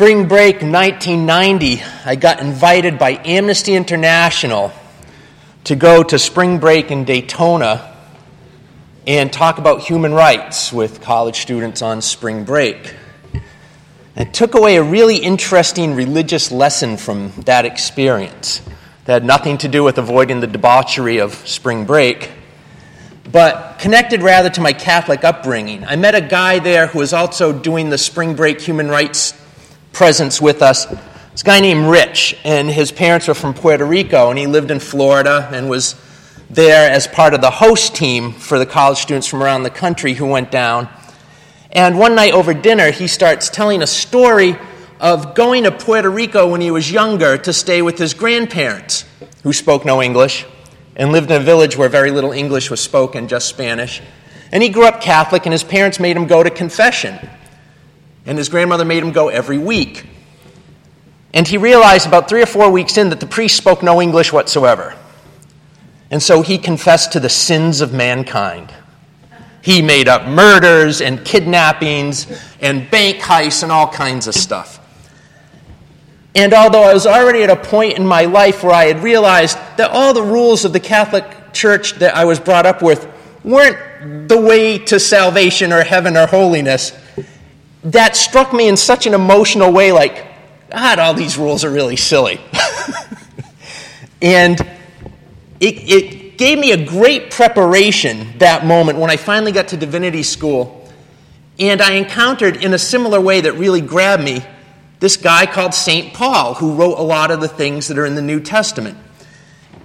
Spring break 1990, I got invited by Amnesty International to go to spring break in Daytona and talk about human rights with college students on spring break. I took away a really interesting religious lesson from that experience that had nothing to do with avoiding the debauchery of spring break, but connected rather to my Catholic upbringing. I met a guy there who was also doing the spring break human rights presence with us. This guy named Rich, and his parents were from Puerto Rico, and he lived in Florida and was there as part of the host team for the college students from around the country who went down. And one night over dinner, he starts telling a story of going to Puerto Rico when he was younger to stay with his grandparents, who spoke no English and lived in a village where very little English was spoken, just Spanish. And he grew up Catholic, and his parents made him go to confession. And his grandmother made him go every week. And he realized about three or four weeks in that the priest spoke no English whatsoever. And so he confessed to the sins of mankind. He made up murders and kidnappings and bank heists and all kinds of stuff. And although I was already at a point in my life where I had realized that all the rules of the Catholic Church that I was brought up with weren't the way to salvation or heaven or holiness, that struck me in such an emotional way like, God, all these rules are really silly. and it, it gave me a great preparation that moment when I finally got to divinity school. And I encountered, in a similar way that really grabbed me, this guy called St. Paul, who wrote a lot of the things that are in the New Testament.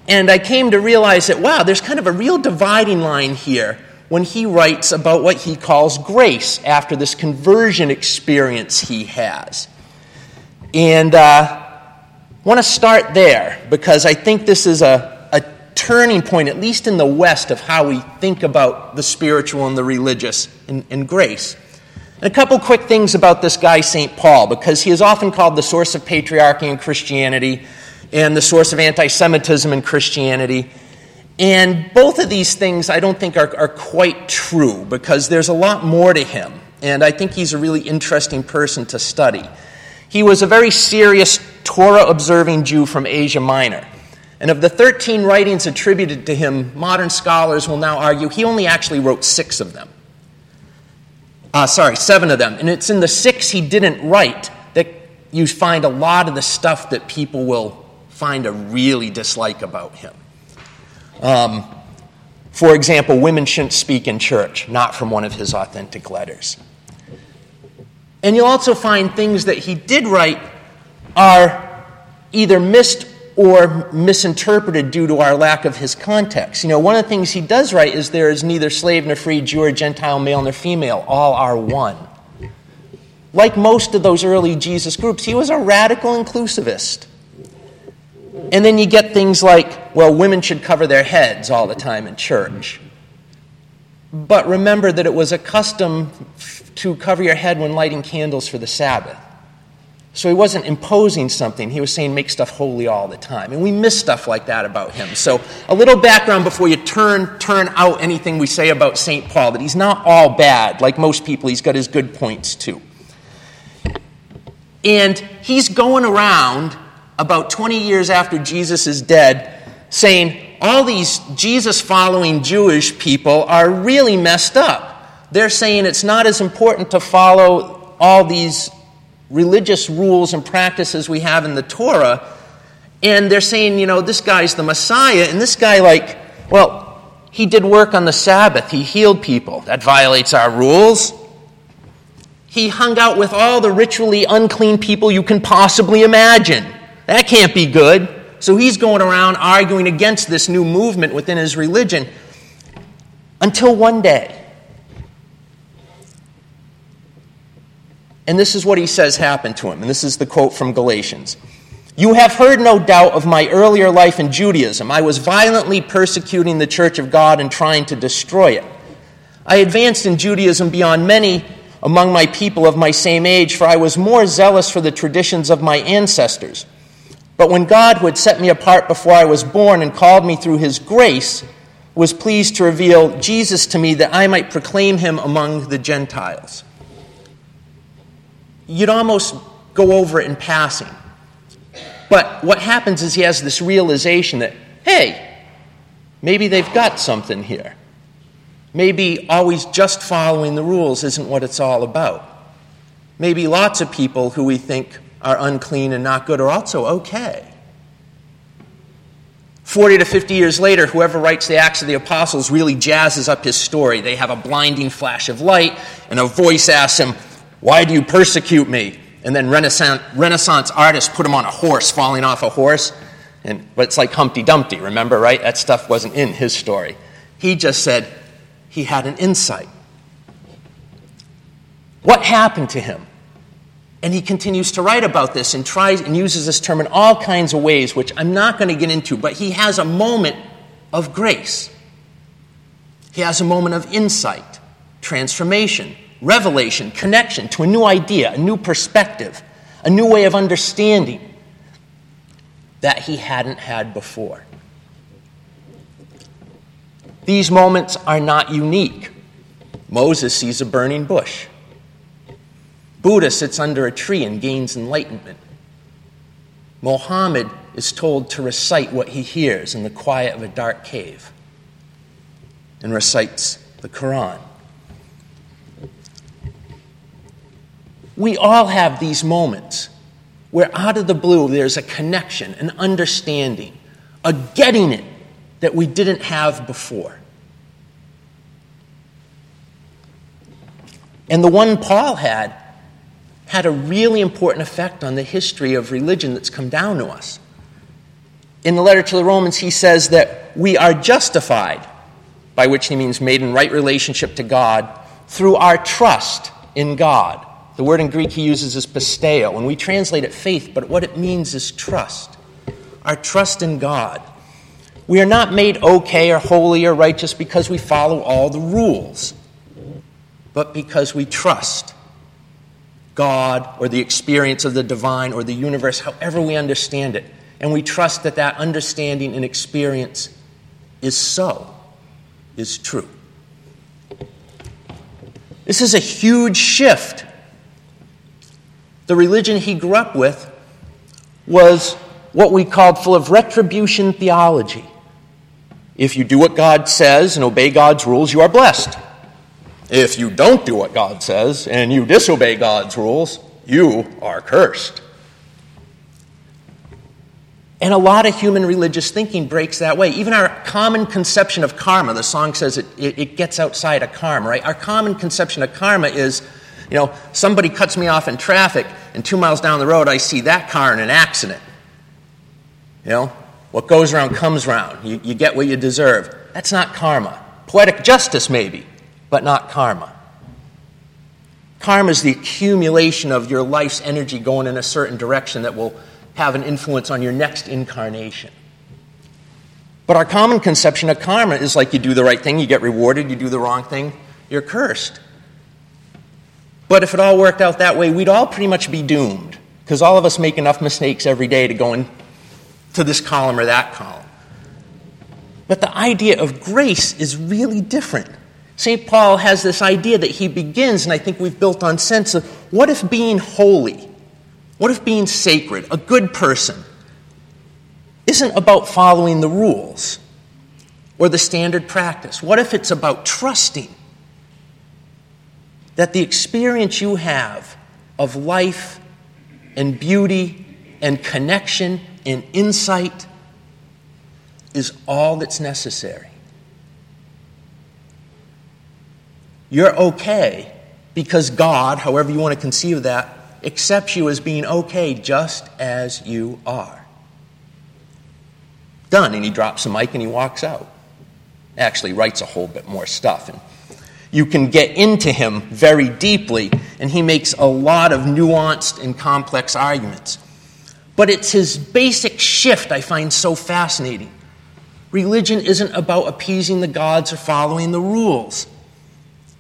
And I came to realize that, wow, there's kind of a real dividing line here when he writes about what he calls grace after this conversion experience he has. And uh, want to start there because I think this is a, a turning point, at least in the West, of how we think about the spiritual and the religious and, and grace. And a couple quick things about this guy, St. Paul, because he is often called the source of patriarchy in Christianity and the source of anti Semitism in Christianity. And both of these things I don't think are, are quite true because there's a lot more to him. And I think he's a really interesting person to study. He was a very serious Torah observing Jew from Asia Minor. And of the 13 writings attributed to him, modern scholars will now argue he only actually wrote six of them. Uh, sorry, seven of them. And it's in the six he didn't write that you find a lot of the stuff that people will find a really dislike about him. Um, for example, women shouldn't speak in church, not from one of his authentic letters. And you'll also find things that he did write are either missed or misinterpreted due to our lack of his context. You know, one of the things he does write is there is neither slave nor free, Jew or Gentile, male nor female, all are one. Like most of those early Jesus groups, he was a radical inclusivist. And then you get things like, well, women should cover their heads all the time in church. But remember that it was a custom to cover your head when lighting candles for the Sabbath. So he wasn't imposing something, he was saying make stuff holy all the time. And we miss stuff like that about him. So a little background before you turn turn out anything we say about St. Paul that he's not all bad. Like most people, he's got his good points too. And he's going around about 20 years after Jesus is dead saying all these Jesus following Jewish people are really messed up. They're saying it's not as important to follow all these religious rules and practices we have in the Torah. And they're saying, you know, this guy's the Messiah, and this guy, like, well, he did work on the Sabbath, he healed people. That violates our rules. He hung out with all the ritually unclean people you can possibly imagine. That can't be good. So he's going around arguing against this new movement within his religion until one day. And this is what he says happened to him. And this is the quote from Galatians. You have heard, no doubt, of my earlier life in Judaism. I was violently persecuting the church of God and trying to destroy it. I advanced in Judaism beyond many among my people of my same age, for I was more zealous for the traditions of my ancestors. But when God, who had set me apart before I was born and called me through his grace, was pleased to reveal Jesus to me that I might proclaim him among the Gentiles. You'd almost go over it in passing. But what happens is he has this realization that, hey, maybe they've got something here. Maybe always just following the rules isn't what it's all about. Maybe lots of people who we think are unclean and not good are also okay. 40 to 50 years later, whoever writes the Acts of the Apostles really jazzes up his story. They have a blinding flash of light, and a voice asks him, Why do you persecute me? And then Renaissance, Renaissance artists put him on a horse, falling off a horse. And, but it's like Humpty Dumpty, remember, right? That stuff wasn't in his story. He just said he had an insight. What happened to him? And he continues to write about this and tries and uses this term in all kinds of ways, which I'm not going to get into, but he has a moment of grace. He has a moment of insight, transformation, revelation, connection to a new idea, a new perspective, a new way of understanding that he hadn't had before. These moments are not unique. Moses sees a burning bush. Buddha sits under a tree and gains enlightenment. Mohammed is told to recite what he hears in the quiet of a dark cave and recites the Quran. We all have these moments where, out of the blue, there's a connection, an understanding, a getting it that we didn't have before. And the one Paul had had a really important effect on the history of religion that's come down to us. In the letter to the Romans, he says that we are justified, by which he means made in right relationship to God, through our trust in God. The word in Greek he uses is pisteo, and we translate it faith, but what it means is trust. Our trust in God. We are not made okay or holy or righteous because we follow all the rules, but because we trust God or the experience of the divine or the universe, however we understand it. And we trust that that understanding and experience is so, is true. This is a huge shift. The religion he grew up with was what we called full of retribution theology. If you do what God says and obey God's rules, you are blessed. If you don't do what God says and you disobey God's rules, you are cursed. And a lot of human religious thinking breaks that way. Even our common conception of karma, the song says it, it, it, gets outside of karma, right? Our common conception of karma is, you know, somebody cuts me off in traffic, and two miles down the road, I see that car in an accident. You know, what goes around comes around. You, you get what you deserve. That's not karma. Poetic justice, maybe but not karma. Karma is the accumulation of your life's energy going in a certain direction that will have an influence on your next incarnation. But our common conception of karma is like you do the right thing, you get rewarded, you do the wrong thing, you're cursed. But if it all worked out that way, we'd all pretty much be doomed because all of us make enough mistakes every day to go into this column or that column. But the idea of grace is really different. St. Paul has this idea that he begins, and I think we've built on sense of what if being holy, what if being sacred, a good person, isn't about following the rules or the standard practice? What if it's about trusting that the experience you have of life and beauty and connection and insight is all that's necessary? You're okay because God, however you want to conceive of that, accepts you as being okay just as you are. Done. And he drops the mic and he walks out. Actually, writes a whole bit more stuff. And you can get into him very deeply, and he makes a lot of nuanced and complex arguments. But it's his basic shift I find so fascinating. Religion isn't about appeasing the gods or following the rules.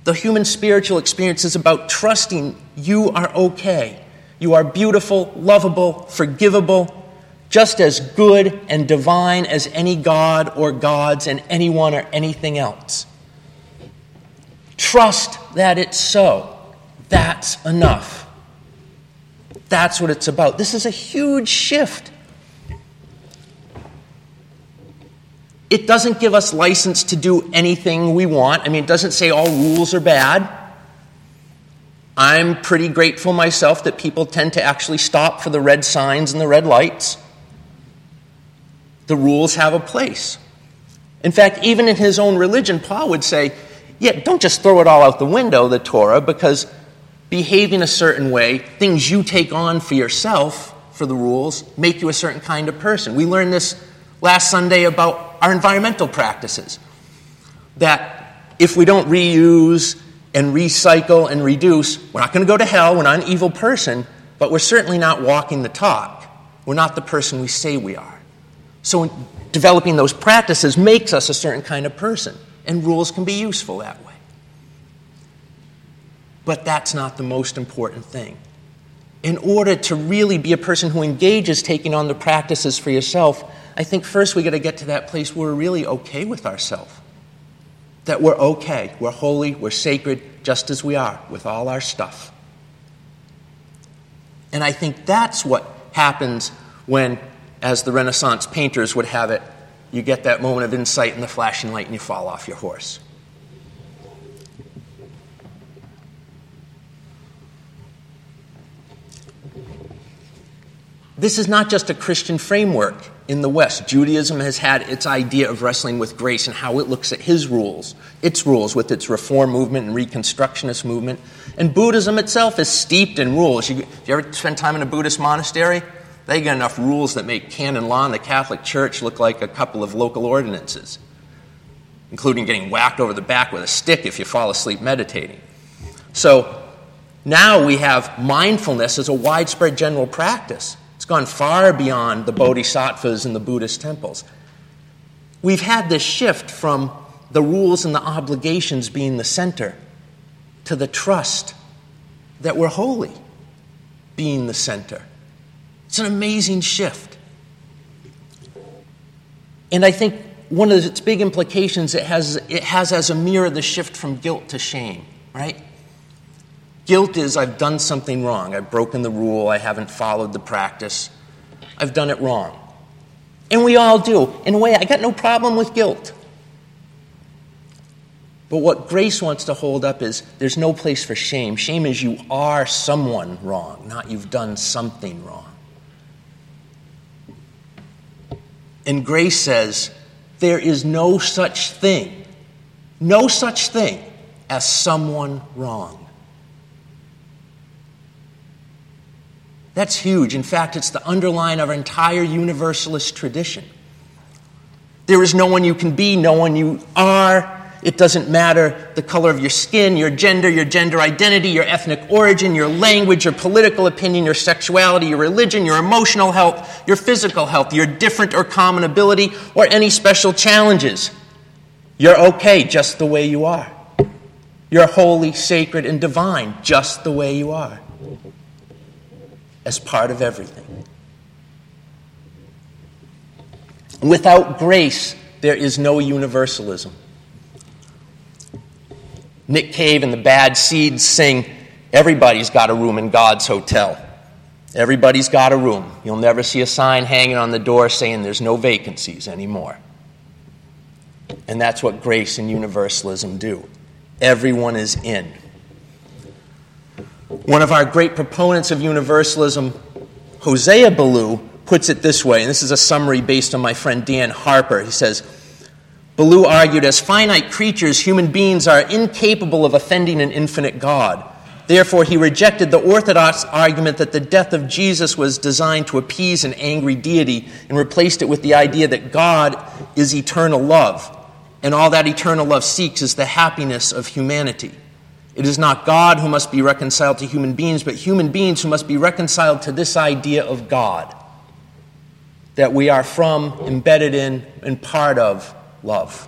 The human spiritual experience is about trusting you are okay. You are beautiful, lovable, forgivable, just as good and divine as any god or gods and anyone or anything else. Trust that it's so. That's enough. That's what it's about. This is a huge shift. It doesn't give us license to do anything we want. I mean, it doesn't say all rules are bad. I'm pretty grateful myself that people tend to actually stop for the red signs and the red lights. The rules have a place. In fact, even in his own religion, Paul would say, yeah, don't just throw it all out the window, the Torah, because behaving a certain way, things you take on for yourself, for the rules, make you a certain kind of person. We learned this last Sunday about our environmental practices. That if we don't reuse and recycle and reduce, we're not going to go to hell, we're not an evil person, but we're certainly not walking the talk. We're not the person we say we are. So, developing those practices makes us a certain kind of person, and rules can be useful that way. But that's not the most important thing. In order to really be a person who engages taking on the practices for yourself, I think first we got to get to that place where we're really okay with ourselves. That we're okay, we're holy, we're sacred, just as we are, with all our stuff. And I think that's what happens when, as the Renaissance painters would have it, you get that moment of insight and the flashing light and you fall off your horse. This is not just a Christian framework in the West. Judaism has had its idea of wrestling with grace and how it looks at his rules, its rules with its reform movement and reconstructionist movement. And Buddhism itself is steeped in rules. You, if you ever spend time in a Buddhist monastery, they got enough rules that make canon law in the Catholic Church look like a couple of local ordinances, including getting whacked over the back with a stick if you fall asleep meditating. So now we have mindfulness as a widespread general practice. It's gone far beyond the bodhisattvas and the Buddhist temples. We've had this shift from the rules and the obligations being the center to the trust that we're holy being the center. It's an amazing shift. And I think one of its big implications it has, it has as a mirror the shift from guilt to shame, right? Guilt is I've done something wrong. I've broken the rule. I haven't followed the practice. I've done it wrong. And we all do. In a way, I got no problem with guilt. But what grace wants to hold up is there's no place for shame. Shame is you are someone wrong, not you've done something wrong. And grace says there is no such thing, no such thing as someone wrong. That's huge. In fact, it's the underline of our entire universalist tradition. There is no one you can be, no one you are. It doesn't matter the color of your skin, your gender, your gender identity, your ethnic origin, your language, your political opinion, your sexuality, your religion, your emotional health, your physical health, your different or common ability, or any special challenges. You're okay just the way you are. You're holy, sacred, and divine just the way you are as part of everything. Without grace, there is no universalism. Nick Cave and the Bad Seeds sing, Everybody's got a room in God's hotel. Everybody's got a room. You'll never see a sign hanging on the door saying there's no vacancies anymore. And that's what grace and universalism do. Everyone is in. One of our great proponents of universalism, Hosea Ballou, puts it this way, and this is a summary based on my friend Dan Harper. He says, Ballou argued, as finite creatures, human beings are incapable of offending an infinite God. Therefore, he rejected the orthodox argument that the death of Jesus was designed to appease an angry deity and replaced it with the idea that God is eternal love, and all that eternal love seeks is the happiness of humanity. It is not God who must be reconciled to human beings, but human beings who must be reconciled to this idea of God that we are from, embedded in, and part of love.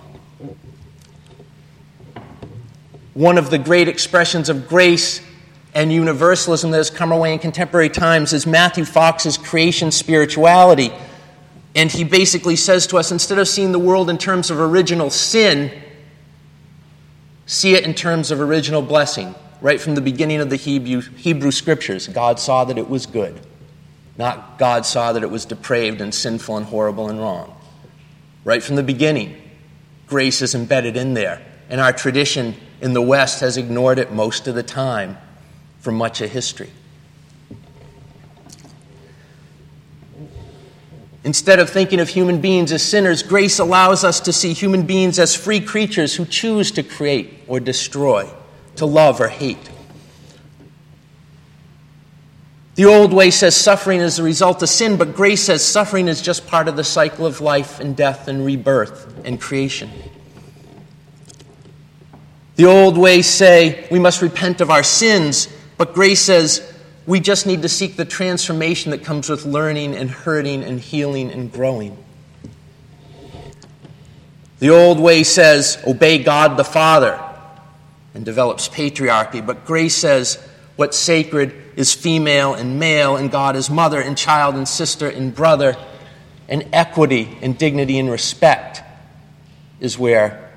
One of the great expressions of grace and universalism that has come our way in contemporary times is Matthew Fox's creation spirituality. And he basically says to us instead of seeing the world in terms of original sin, see it in terms of original blessing. right from the beginning of the Hebrew, Hebrew scriptures. God saw that it was good, not God saw that it was depraved and sinful and horrible and wrong. Right from the beginning, grace is embedded in there. And our tradition in the West has ignored it most of the time for much of history. Instead of thinking of human beings as sinners, grace allows us to see human beings as free creatures who choose to create or destroy, to love or hate. The old way says suffering is the result of sin, but grace says suffering is just part of the cycle of life and death and rebirth and creation. The old ways say we must repent of our sins, but grace says we just need to seek the transformation that comes with learning and hurting and healing and growing. The old way says, obey God the Father and develops patriarchy, but grace says, what's sacred is female and male, and God is mother and child and sister and brother, and equity and dignity and respect is where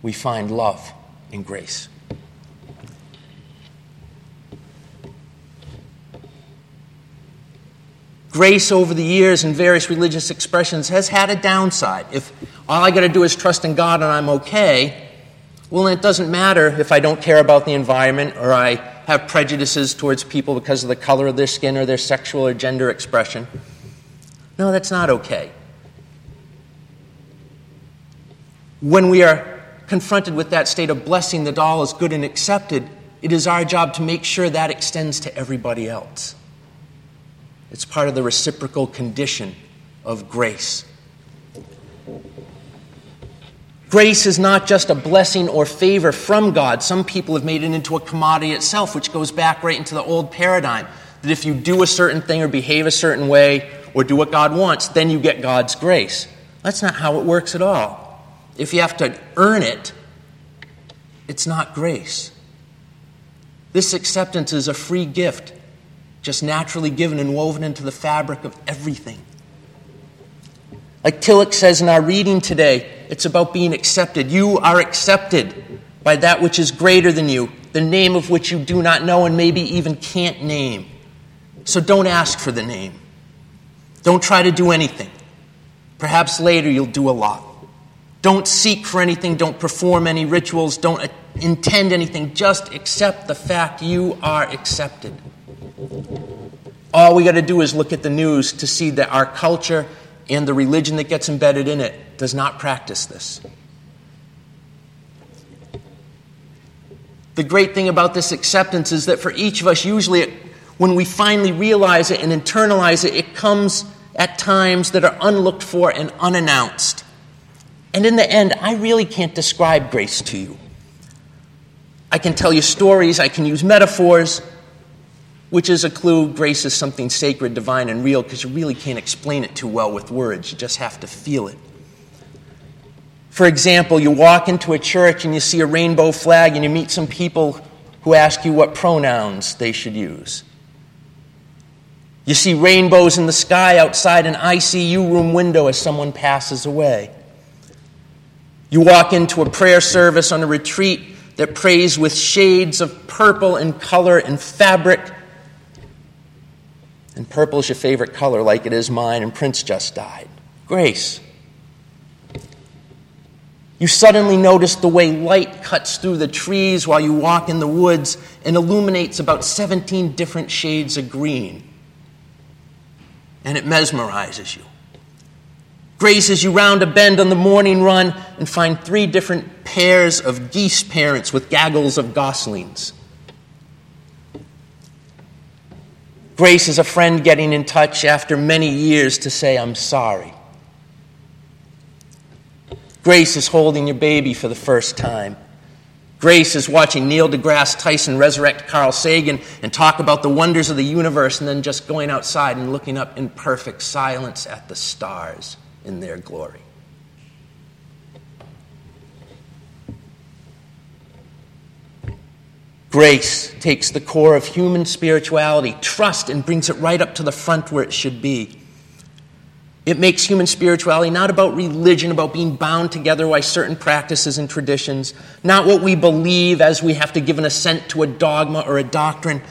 we find love and grace. Grace over the years in various religious expressions has had a downside. If all I got to do is trust in God and I'm okay, well, it doesn't matter if I don't care about the environment or I have prejudices towards people because of the color of their skin or their sexual or gender expression. No, that's not okay. When we are confronted with that state of blessing that all is good and accepted, it is our job to make sure that extends to everybody else. It's part of the reciprocal condition of grace. Grace is not just a blessing or favor from God. Some people have made it into a commodity itself, which goes back right into the old paradigm that if you do a certain thing or behave a certain way or do what God wants, then you get God's grace. That's not how it works at all. If you have to earn it, it's not grace. This acceptance is a free gift just naturally given and woven into the fabric of everything. Like Tillich says in our reading today, it's about being accepted. You are accepted by that which is greater than you, the name of which you do not know and maybe even can't name. So don't ask for the name. Don't try to do anything. Perhaps later you'll do a lot. Don't seek for anything. Don't perform any rituals. Don't intend anything. Just accept the fact you are accepted. All we got to do is look at the news to see that our culture and the religion that gets embedded in it does not practice this. The great thing about this acceptance is that for each of us, usually when we finally realize it and internalize it, it comes at times that are unlooked for and unannounced. And in the end, I really can't describe grace to you. I can tell you stories, I can use metaphors, which is a clue grace is something sacred, divine, and real because you really can't explain it too well with words. You just have to feel it. For example, you walk into a church and you see a rainbow flag and you meet some people who ask you what pronouns they should use. You see rainbows in the sky outside an ICU room window as someone passes away. You walk into a prayer service on a retreat that prays with shades of purple and color and fabric and purple is your favorite color, like it is mine, and Prince just died. Grace. You suddenly notice the way light cuts through the trees while you walk in the woods and illuminates about 17 different shades of green. And it mesmerizes you. Grace as you round a bend on the morning run and find three different pairs of geese parents with gaggles of goslings. Grace is a friend getting in touch after many years to say, I'm sorry. Grace is holding your baby for the first time. Grace is watching Neil deGrasse Tyson resurrect Carl Sagan and talk about the wonders of the universe and then just going outside and looking up in perfect silence at the stars in their glory. Grace takes the core of human spirituality, trust, and brings it right up to the front where it should be. It makes human spirituality not about religion, about being bound together by certain practices and traditions, not what we believe as we have to give an assent to a dogma or a doctrine,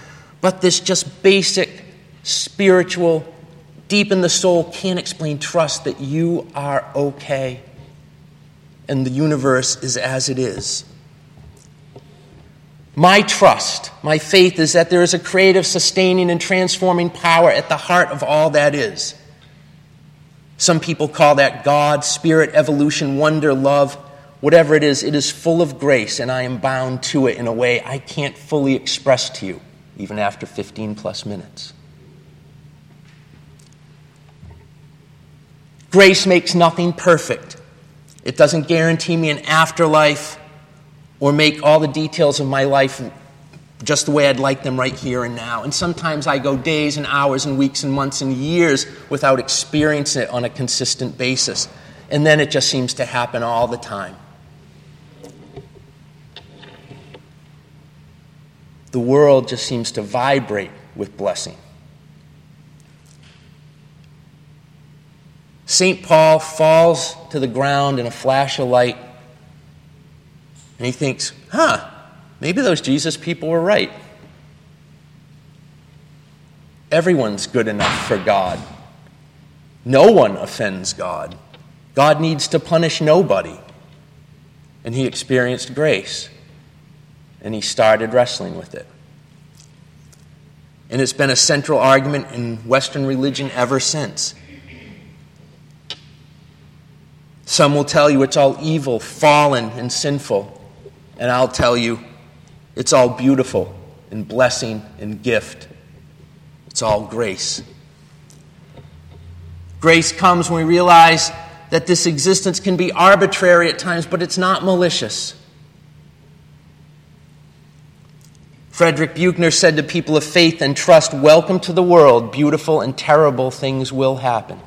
but this just basic spiritual, deep in the soul, can't explain trust that you are okay and the universe is as it is. My trust, my faith is that there is a creative, sustaining, and transforming power at the heart of all that is. Some people call that God, spirit, evolution, wonder, love. Whatever it is, it is full of grace, and I am bound to it in a way I can't fully express to you, even after 15 plus minutes. Grace makes nothing perfect. It doesn't guarantee me an afterlife or make all the details of my life just the way I'd like them right here and now. And sometimes I go days and hours and weeks and months and years without experiencing it on a consistent basis. And then it just seems to happen all the time. The world just seems to vibrate with blessing. St. Paul falls to the ground in a flash of light, and he thinks, huh, Maybe those Jesus people were right. Everyone's good enough for God. No one offends God. God needs to punish nobody. And he experienced grace. And he started wrestling with it. And it's been a central argument in Western religion ever since. Some will tell you it's all evil, fallen, and sinful. And I'll tell you it's all beautiful and blessing and gift. It's all grace. Grace comes when we realize that this existence can be arbitrary at times, but it's not malicious. Frederick Buechner said to people of faith and trust, Welcome to the world. Beautiful and terrible things will happen.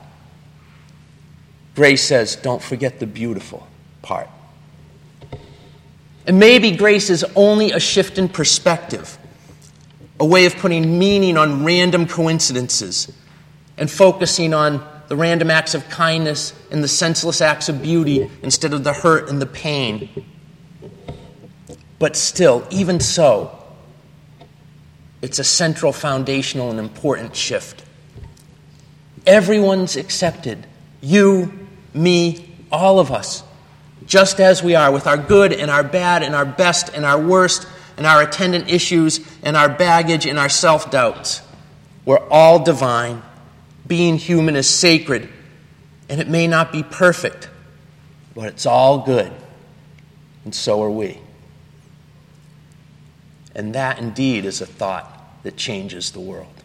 Grace says, Don't forget the beautiful part. And maybe grace is only a shift in perspective, a way of putting meaning on random coincidences and focusing on the random acts of kindness and the senseless acts of beauty instead of the hurt and the pain. But still, even so, it's a central, foundational, and important shift. Everyone's accepted. You, me, all of us just as we are, with our good and our bad and our best and our worst and our attendant issues and our baggage and our self doubts. We're all divine. Being human is sacred, and it may not be perfect, but it's all good, and so are we. And that indeed is a thought that changes the world.